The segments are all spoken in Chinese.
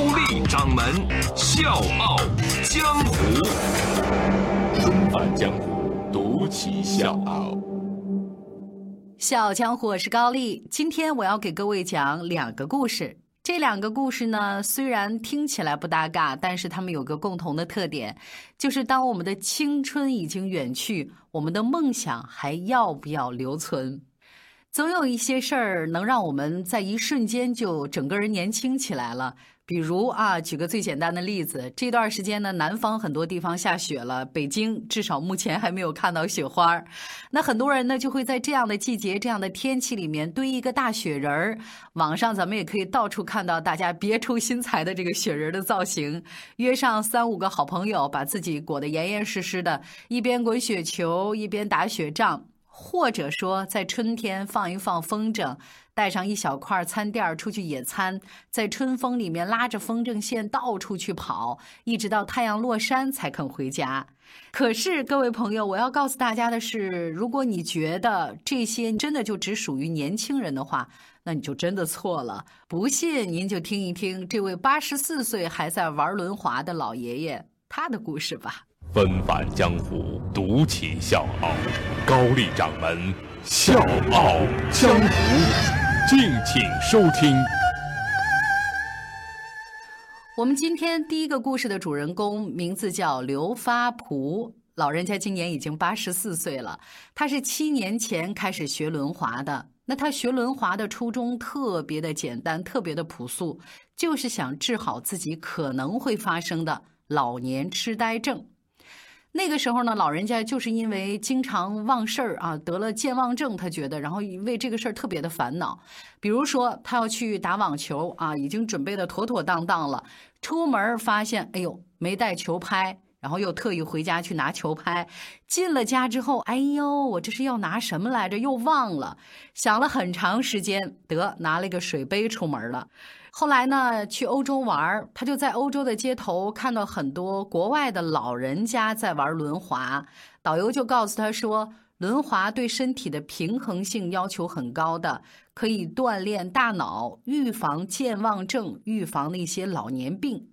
高丽掌门笑傲江湖，重返江湖，独骑笑傲。笑傲江湖，我是高丽。今天我要给各位讲两个故事。这两个故事呢，虽然听起来不搭嘎，但是他们有个共同的特点，就是当我们的青春已经远去，我们的梦想还要不要留存？总有一些事儿能让我们在一瞬间就整个人年轻起来了。比如啊，举个最简单的例子，这段时间呢，南方很多地方下雪了，北京至少目前还没有看到雪花儿。那很多人呢，就会在这样的季节、这样的天气里面堆一个大雪人儿。网上咱们也可以到处看到大家别出心裁的这个雪人的造型。约上三五个好朋友，把自己裹得严严实实的，一边滚雪球，一边打雪仗。或者说，在春天放一放风筝，带上一小块餐垫出去野餐，在春风里面拉着风筝线到处去跑，一直到太阳落山才肯回家。可是，各位朋友，我要告诉大家的是，如果你觉得这些真的就只属于年轻人的话，那你就真的错了。不信，您就听一听这位八十四岁还在玩轮滑的老爷爷他的故事吧。纷返江湖，独起笑傲。高丽掌门笑傲江湖，敬请收听。我们今天第一个故事的主人公名字叫刘发璞，老人家今年已经八十四岁了。他是七年前开始学轮滑的。那他学轮滑的初衷特别的简单，特别的朴素，就是想治好自己可能会发生的老年痴呆症。那个时候呢，老人家就是因为经常忘事儿啊，得了健忘症，他觉得，然后为这个事儿特别的烦恼。比如说，他要去打网球啊，已经准备的妥妥当当了，出门发现，哎呦，没带球拍，然后又特意回家去拿球拍。进了家之后，哎呦，我这是要拿什么来着？又忘了，想了很长时间，得拿了一个水杯出门了。后来呢，去欧洲玩他就在欧洲的街头看到很多国外的老人家在玩轮滑。导游就告诉他说，轮滑对身体的平衡性要求很高的，可以锻炼大脑，预防健忘症，预防那些老年病。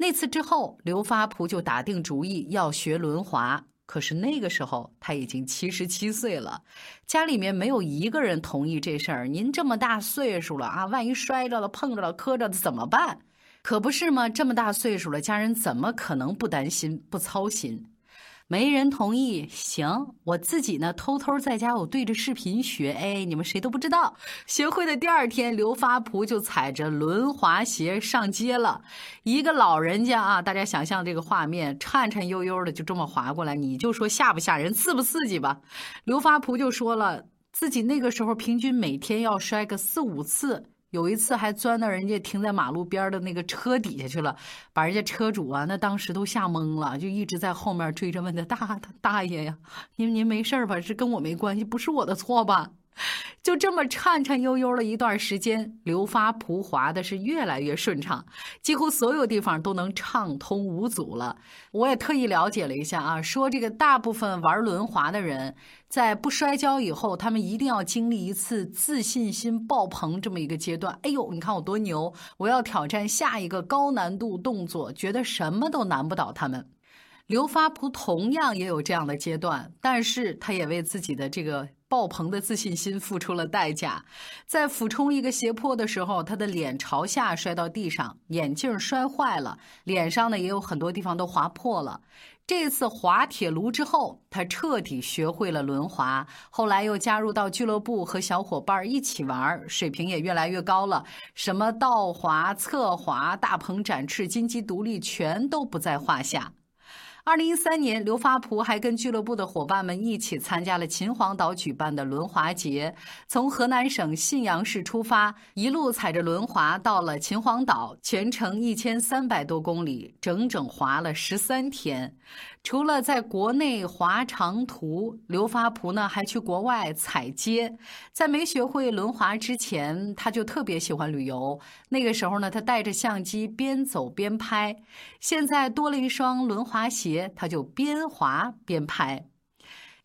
那次之后，刘发璞就打定主意要学轮滑。可是那个时候他已经七十七岁了，家里面没有一个人同意这事儿。您这么大岁数了啊，万一摔着了、碰着了、磕着了怎么办？可不是吗？这么大岁数了，家人怎么可能不担心、不操心？没人同意，行，我自己呢，偷偷在家，我对着视频学。哎，你们谁都不知道。学会的第二天，刘发璞就踩着轮滑鞋上街了。一个老人家啊，大家想象这个画面，颤颤悠悠的就这么滑过来，你就说吓不吓人，刺不刺激吧？刘发璞就说了，自己那个时候平均每天要摔个四五次。有一次还钻到人家停在马路边的那个车底下去了，把人家车主啊，那当时都吓懵了，就一直在后面追着问他大大爷呀，您您没事吧？是跟我没关系，不是我的错吧？就这么颤颤悠悠了一段时间，刘发璞滑的是越来越顺畅，几乎所有地方都能畅通无阻了。我也特意了解了一下啊，说这个大部分玩轮滑的人在不摔跤以后，他们一定要经历一次自信心爆棚这么一个阶段。哎呦，你看我多牛！我要挑战下一个高难度动作，觉得什么都难不倒他们。刘发璞同样也有这样的阶段，但是他也为自己的这个。爆棚的自信心付出了代价，在俯冲一个斜坡的时候，他的脸朝下摔到地上，眼镜摔坏了，脸上呢也有很多地方都划破了。这次滑铁卢之后，他彻底学会了轮滑，后来又加入到俱乐部和小伙伴一起玩，水平也越来越高了。什么倒滑、侧滑、大鹏展翅、金鸡独立，全都不在话下。二零一三年，刘发璞还跟俱乐部的伙伴们一起参加了秦皇岛举办的轮滑节，从河南省信阳市出发，一路踩着轮滑到了秦皇岛，全程一千三百多公里，整整滑了十三天。除了在国内滑长途，刘发璞呢还去国外踩街。在没学会轮滑之前，他就特别喜欢旅游。那个时候呢，他带着相机边走边拍。现在多了一双轮滑鞋，他就边滑边拍。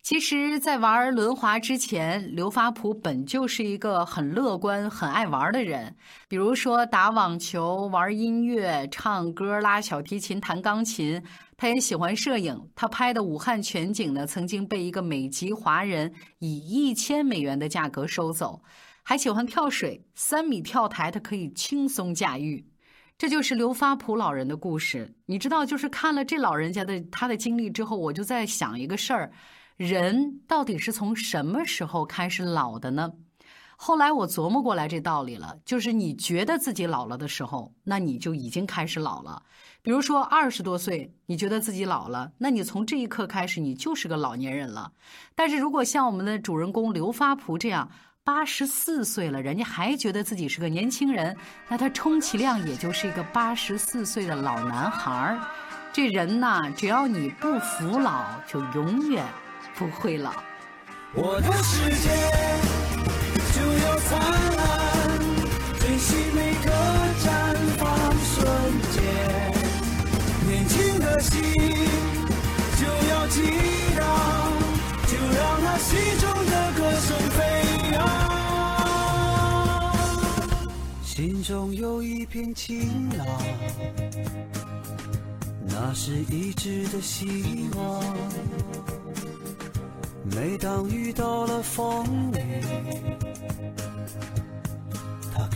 其实，在玩轮滑之前，刘发璞本就是一个很乐观、很爱玩的人。比如说打网球、玩音乐、唱歌、拉小提琴、弹钢琴。他也喜欢摄影。他拍的武汉全景呢，曾经被一个美籍华人以一千美元的价格收走。还喜欢跳水，三米跳台他可以轻松驾驭。这就是刘发璞老人的故事。你知道，就是看了这老人家的他的经历之后，我就在想一个事儿。人到底是从什么时候开始老的呢？后来我琢磨过来这道理了，就是你觉得自己老了的时候，那你就已经开始老了。比如说二十多岁，你觉得自己老了，那你从这一刻开始，你就是个老年人了。但是如果像我们的主人公刘发璞这样，八十四岁了，人家还觉得自己是个年轻人，那他充其量也就是一个八十四岁的老男孩儿。这人呐，只要你不服老，就永远。不会老。我的世界灿烂，珍惜每个绽放瞬间。年轻的心就要激荡，就让那心中的歌声飞扬。心中有一片晴朗，那是一直的希望。每当遇到了风雨，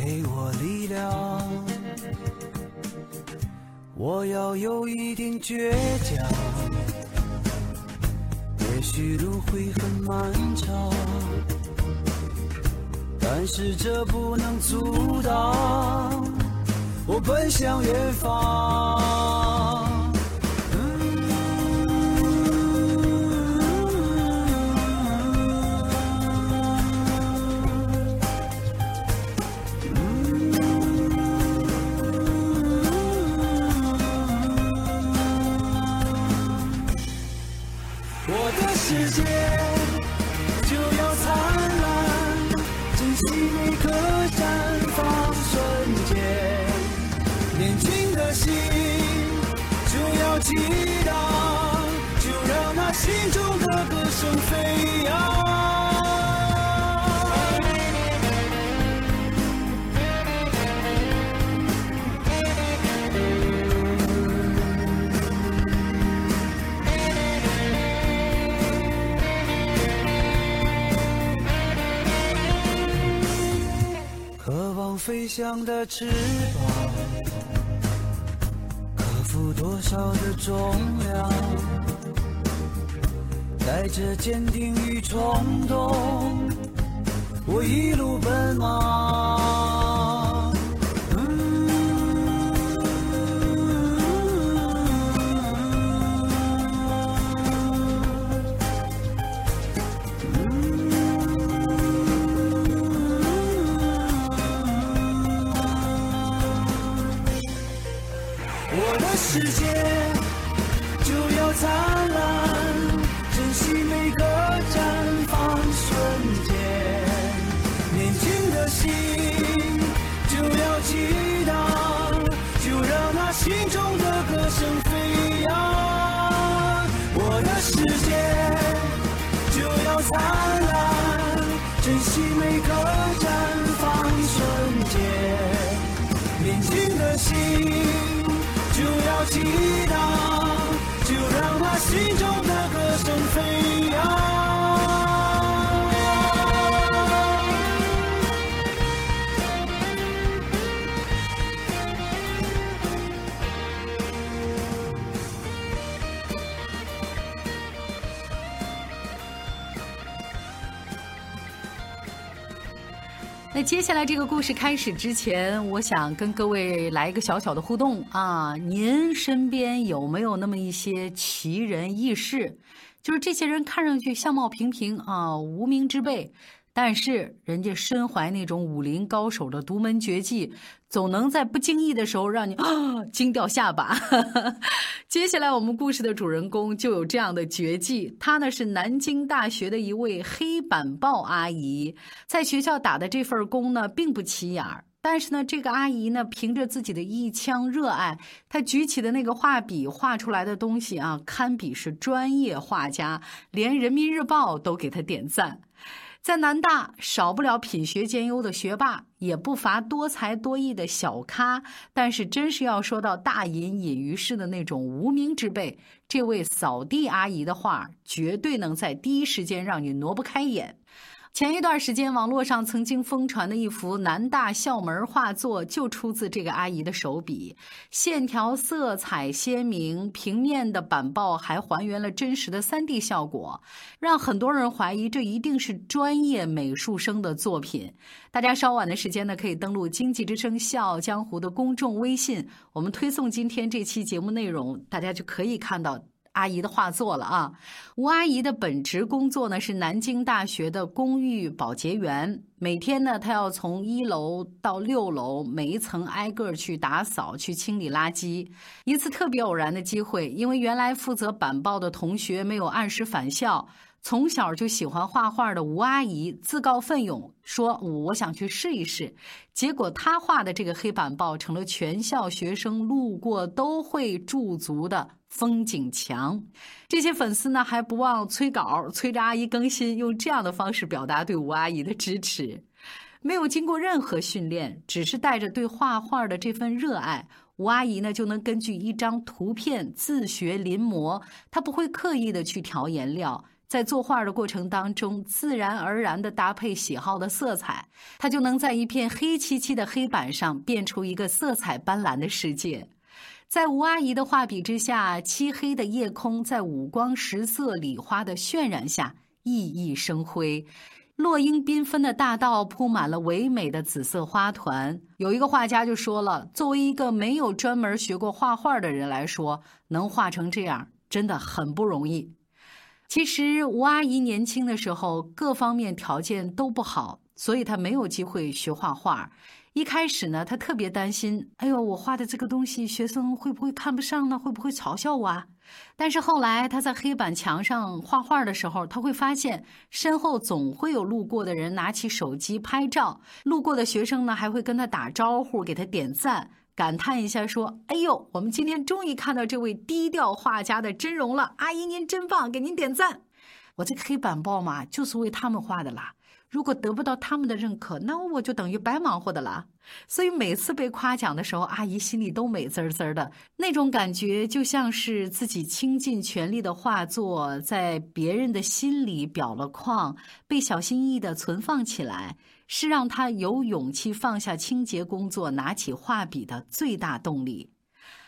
给我力量。我要有一点倔强，也许路会很漫长，但是这不能阻挡我奔向远方。翔的翅膀，克服多少的重量？带着坚定与冲动，我一路奔忙。世界。要激接下来这个故事开始之前，我想跟各位来一个小小的互动啊！您身边有没有那么一些奇人异事？就是这些人看上去相貌平平啊，无名之辈。但是人家身怀那种武林高手的独门绝技，总能在不经意的时候让你啊惊掉下巴。接下来我们故事的主人公就有这样的绝技，她呢是南京大学的一位黑板报阿姨，在学校打的这份工呢并不起眼儿，但是呢这个阿姨呢凭着自己的一腔热爱，她举起的那个画笔画出来的东西啊，堪比是专业画家，连人民日报都给她点赞。在南大，少不了品学兼优的学霸，也不乏多才多艺的小咖。但是，真是要说到大隐隐于市的那种无名之辈，这位扫地阿姨的话，绝对能在第一时间让你挪不开眼。前一段时间，网络上曾经疯传的一幅南大校门画作，就出自这个阿姨的手笔，线条色彩鲜明，平面的板报还还原了真实的 3D 效果，让很多人怀疑这一定是专业美术生的作品。大家稍晚的时间呢，可以登录《经济之声笑傲江湖》的公众微信，我们推送今天这期节目内容，大家就可以看到。阿姨的画作了啊！吴阿姨的本职工作呢是南京大学的公寓保洁员，每天呢她要从一楼到六楼每一层挨个去打扫、去清理垃圾。一次特别偶然的机会，因为原来负责板报的同学没有按时返校。从小就喜欢画画的吴阿姨自告奋勇说：“我想去试一试。”结果她画的这个黑板报成了全校学生路过都会驻足的风景墙。这些粉丝呢还不忘催稿，催着阿姨更新，用这样的方式表达对吴阿姨的支持。没有经过任何训练，只是带着对画画的这份热爱，吴阿姨呢就能根据一张图片自学临摹。她不会刻意的去调颜料。在作画的过程当中，自然而然的搭配喜好的色彩，他就能在一片黑漆漆的黑板上变出一个色彩斑斓的世界。在吴阿姨的画笔之下，漆黑的夜空在五光十色礼花的渲染下熠熠生辉，落英缤纷的大道铺满了唯美的紫色花团。有一个画家就说了：“作为一个没有专门学过画画的人来说，能画成这样，真的很不容易。”其实吴阿姨年轻的时候各方面条件都不好，所以她没有机会学画画。一开始呢，她特别担心：“哎呦，我画的这个东西，学生会不会看不上呢？会不会嘲笑我啊？”但是后来她在黑板墙上画画的时候，她会发现身后总会有路过的人拿起手机拍照，路过的学生呢还会跟她打招呼，给她点赞。感叹一下，说：“哎呦，我们今天终于看到这位低调画家的真容了！阿姨您真棒，给您点赞。我这个黑板报嘛，就是为他们画的啦。如果得不到他们的认可，那我就等于白忙活的了。所以每次被夸奖的时候，阿姨心里都美滋滋的，那种感觉就像是自己倾尽全力的画作，在别人的心里裱了框，被小心翼翼的存放起来。”是让他有勇气放下清洁工作，拿起画笔的最大动力。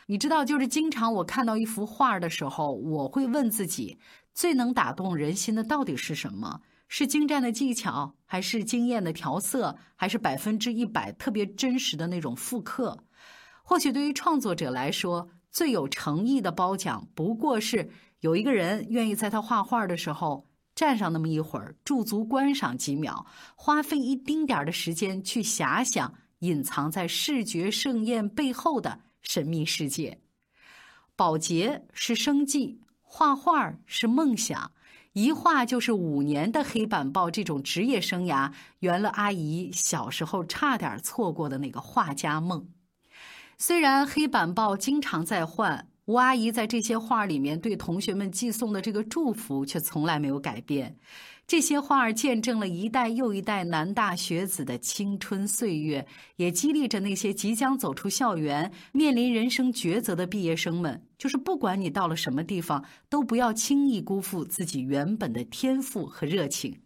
你知道，就是经常我看到一幅画的时候，我会问自己：最能打动人心的到底是什么？是精湛的技巧，还是惊艳的调色，还是百分之一百特别真实的那种复刻？或许对于创作者来说，最有诚意的褒奖，不过是有一个人愿意在他画画的时候。站上那么一会儿，驻足观赏几秒，花费一丁点儿的时间去遐想隐藏在视觉盛宴背后的神秘世界。保洁是生计，画画是梦想，一画就是五年的黑板报，这种职业生涯圆了阿姨小时候差点错过的那个画家梦。虽然黑板报经常在换。吴阿姨在这些画里面对同学们寄送的这个祝福却从来没有改变。这些画儿见证了一代又一代南大学子的青春岁月，也激励着那些即将走出校园、面临人生抉择的毕业生们。就是不管你到了什么地方，都不要轻易辜负自己原本的天赋和热情。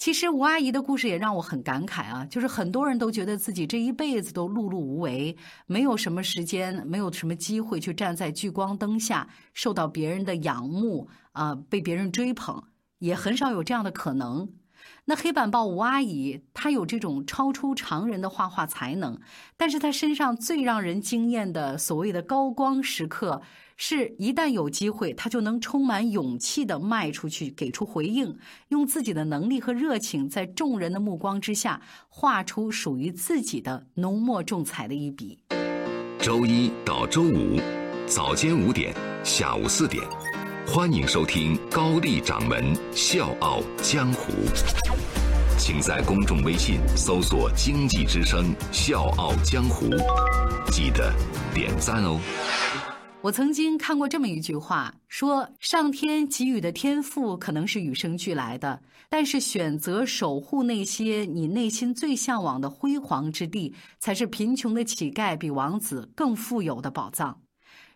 其实吴阿姨的故事也让我很感慨啊，就是很多人都觉得自己这一辈子都碌碌无为，没有什么时间，没有什么机会去站在聚光灯下受到别人的仰慕啊，被别人追捧，也很少有这样的可能。那黑板报吴阿姨，她有这种超出常人的画画才能，但是她身上最让人惊艳的所谓的高光时刻，是一旦有机会，他就能充满勇气地迈出去，给出回应，用自己的能力和热情，在众人的目光之下，画出属于自己的浓墨重彩的一笔。周一到周五，早间五点，下午四点，欢迎收听高丽掌门笑傲江湖。请在公众微信搜索“经济之声笑傲江湖”，记得点赞哦。我曾经看过这么一句话，说上天给予的天赋可能是与生俱来的，但是选择守护那些你内心最向往的辉煌之地，才是贫穷的乞丐比王子更富有的宝藏。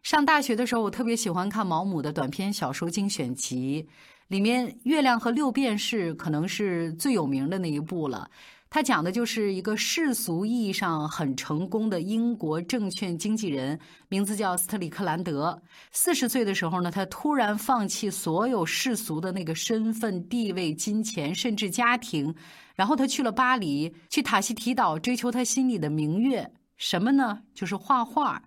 上大学的时候，我特别喜欢看毛姆的短篇小说精选集，里面《月亮和六便士》可能是最有名的那一部了。他讲的就是一个世俗意义上很成功的英国证券经纪人，名字叫斯特里克兰德。四十岁的时候呢，他突然放弃所有世俗的那个身份、地位、金钱，甚至家庭，然后他去了巴黎，去塔希提岛追求他心里的明月。什么呢？就是画画。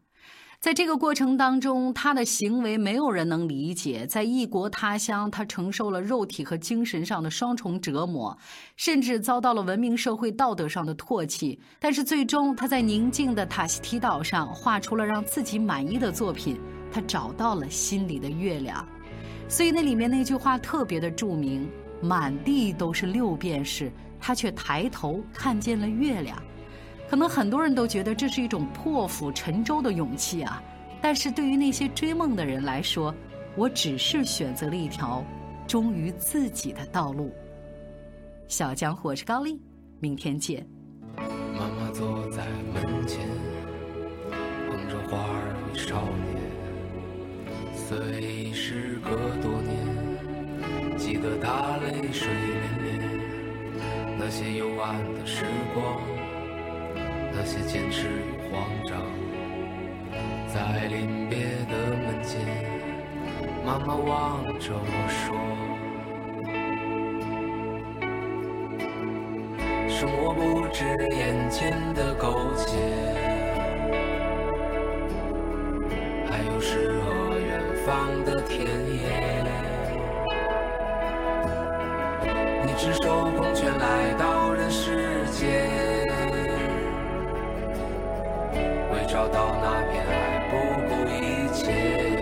在这个过程当中，他的行为没有人能理解。在异国他乡，他承受了肉体和精神上的双重折磨，甚至遭到了文明社会道德上的唾弃。但是最终，他在宁静的塔希提岛上画出了让自己满意的作品。他找到了心里的月亮，所以那里面那句话特别的著名：“满地都是六便士，他却抬头看见了月亮。”可能很多人都觉得这是一种破釜沉舟的勇气啊，但是对于那些追梦的人来说，我只是选择了一条忠于自己的道路。小江，我是高丽，明天见。妈妈坐在门前，捧着花儿与少年。虽时隔多年，记得他泪水涟涟，那些幽暗的时光。那些坚持与慌张，在临别的门前，妈妈望着我说：“生活不止眼前的苟且，还有诗和远方的田野。你赤手空拳来到人世间。”找到那片海，不顾一切。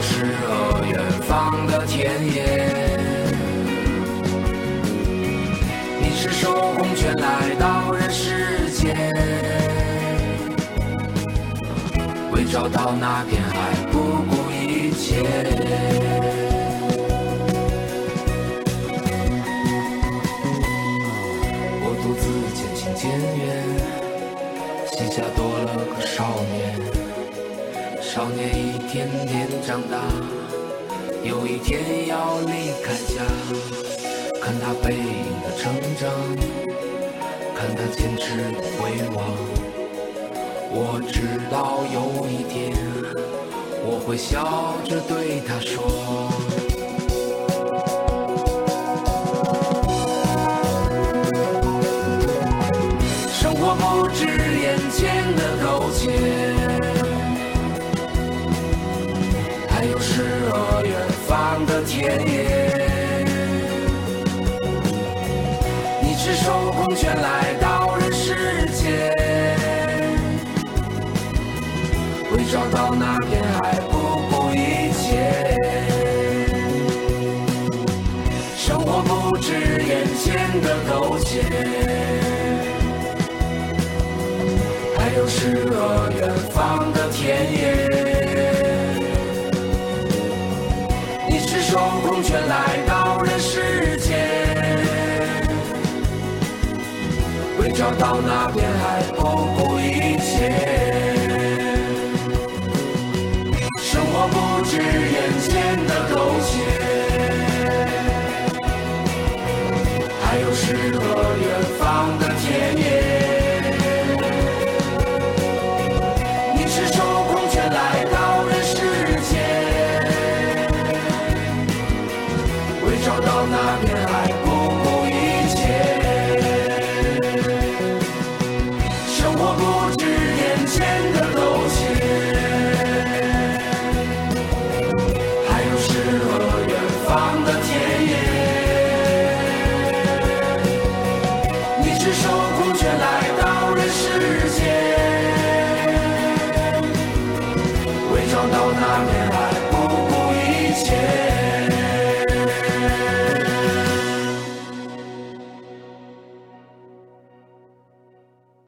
诗和远方的田野，你赤手空拳来到人世间，为找到那片海不顾一切。我独自渐行渐远，膝下多了个少年。少年一天天长大，有一天要离开家。看他背影的成长，看他坚持回望。我知道有一天，我会笑着对他说：间的苟且，还有诗和远方的田野。你赤手空拳来到人世间，为找到那片海，不顾一切。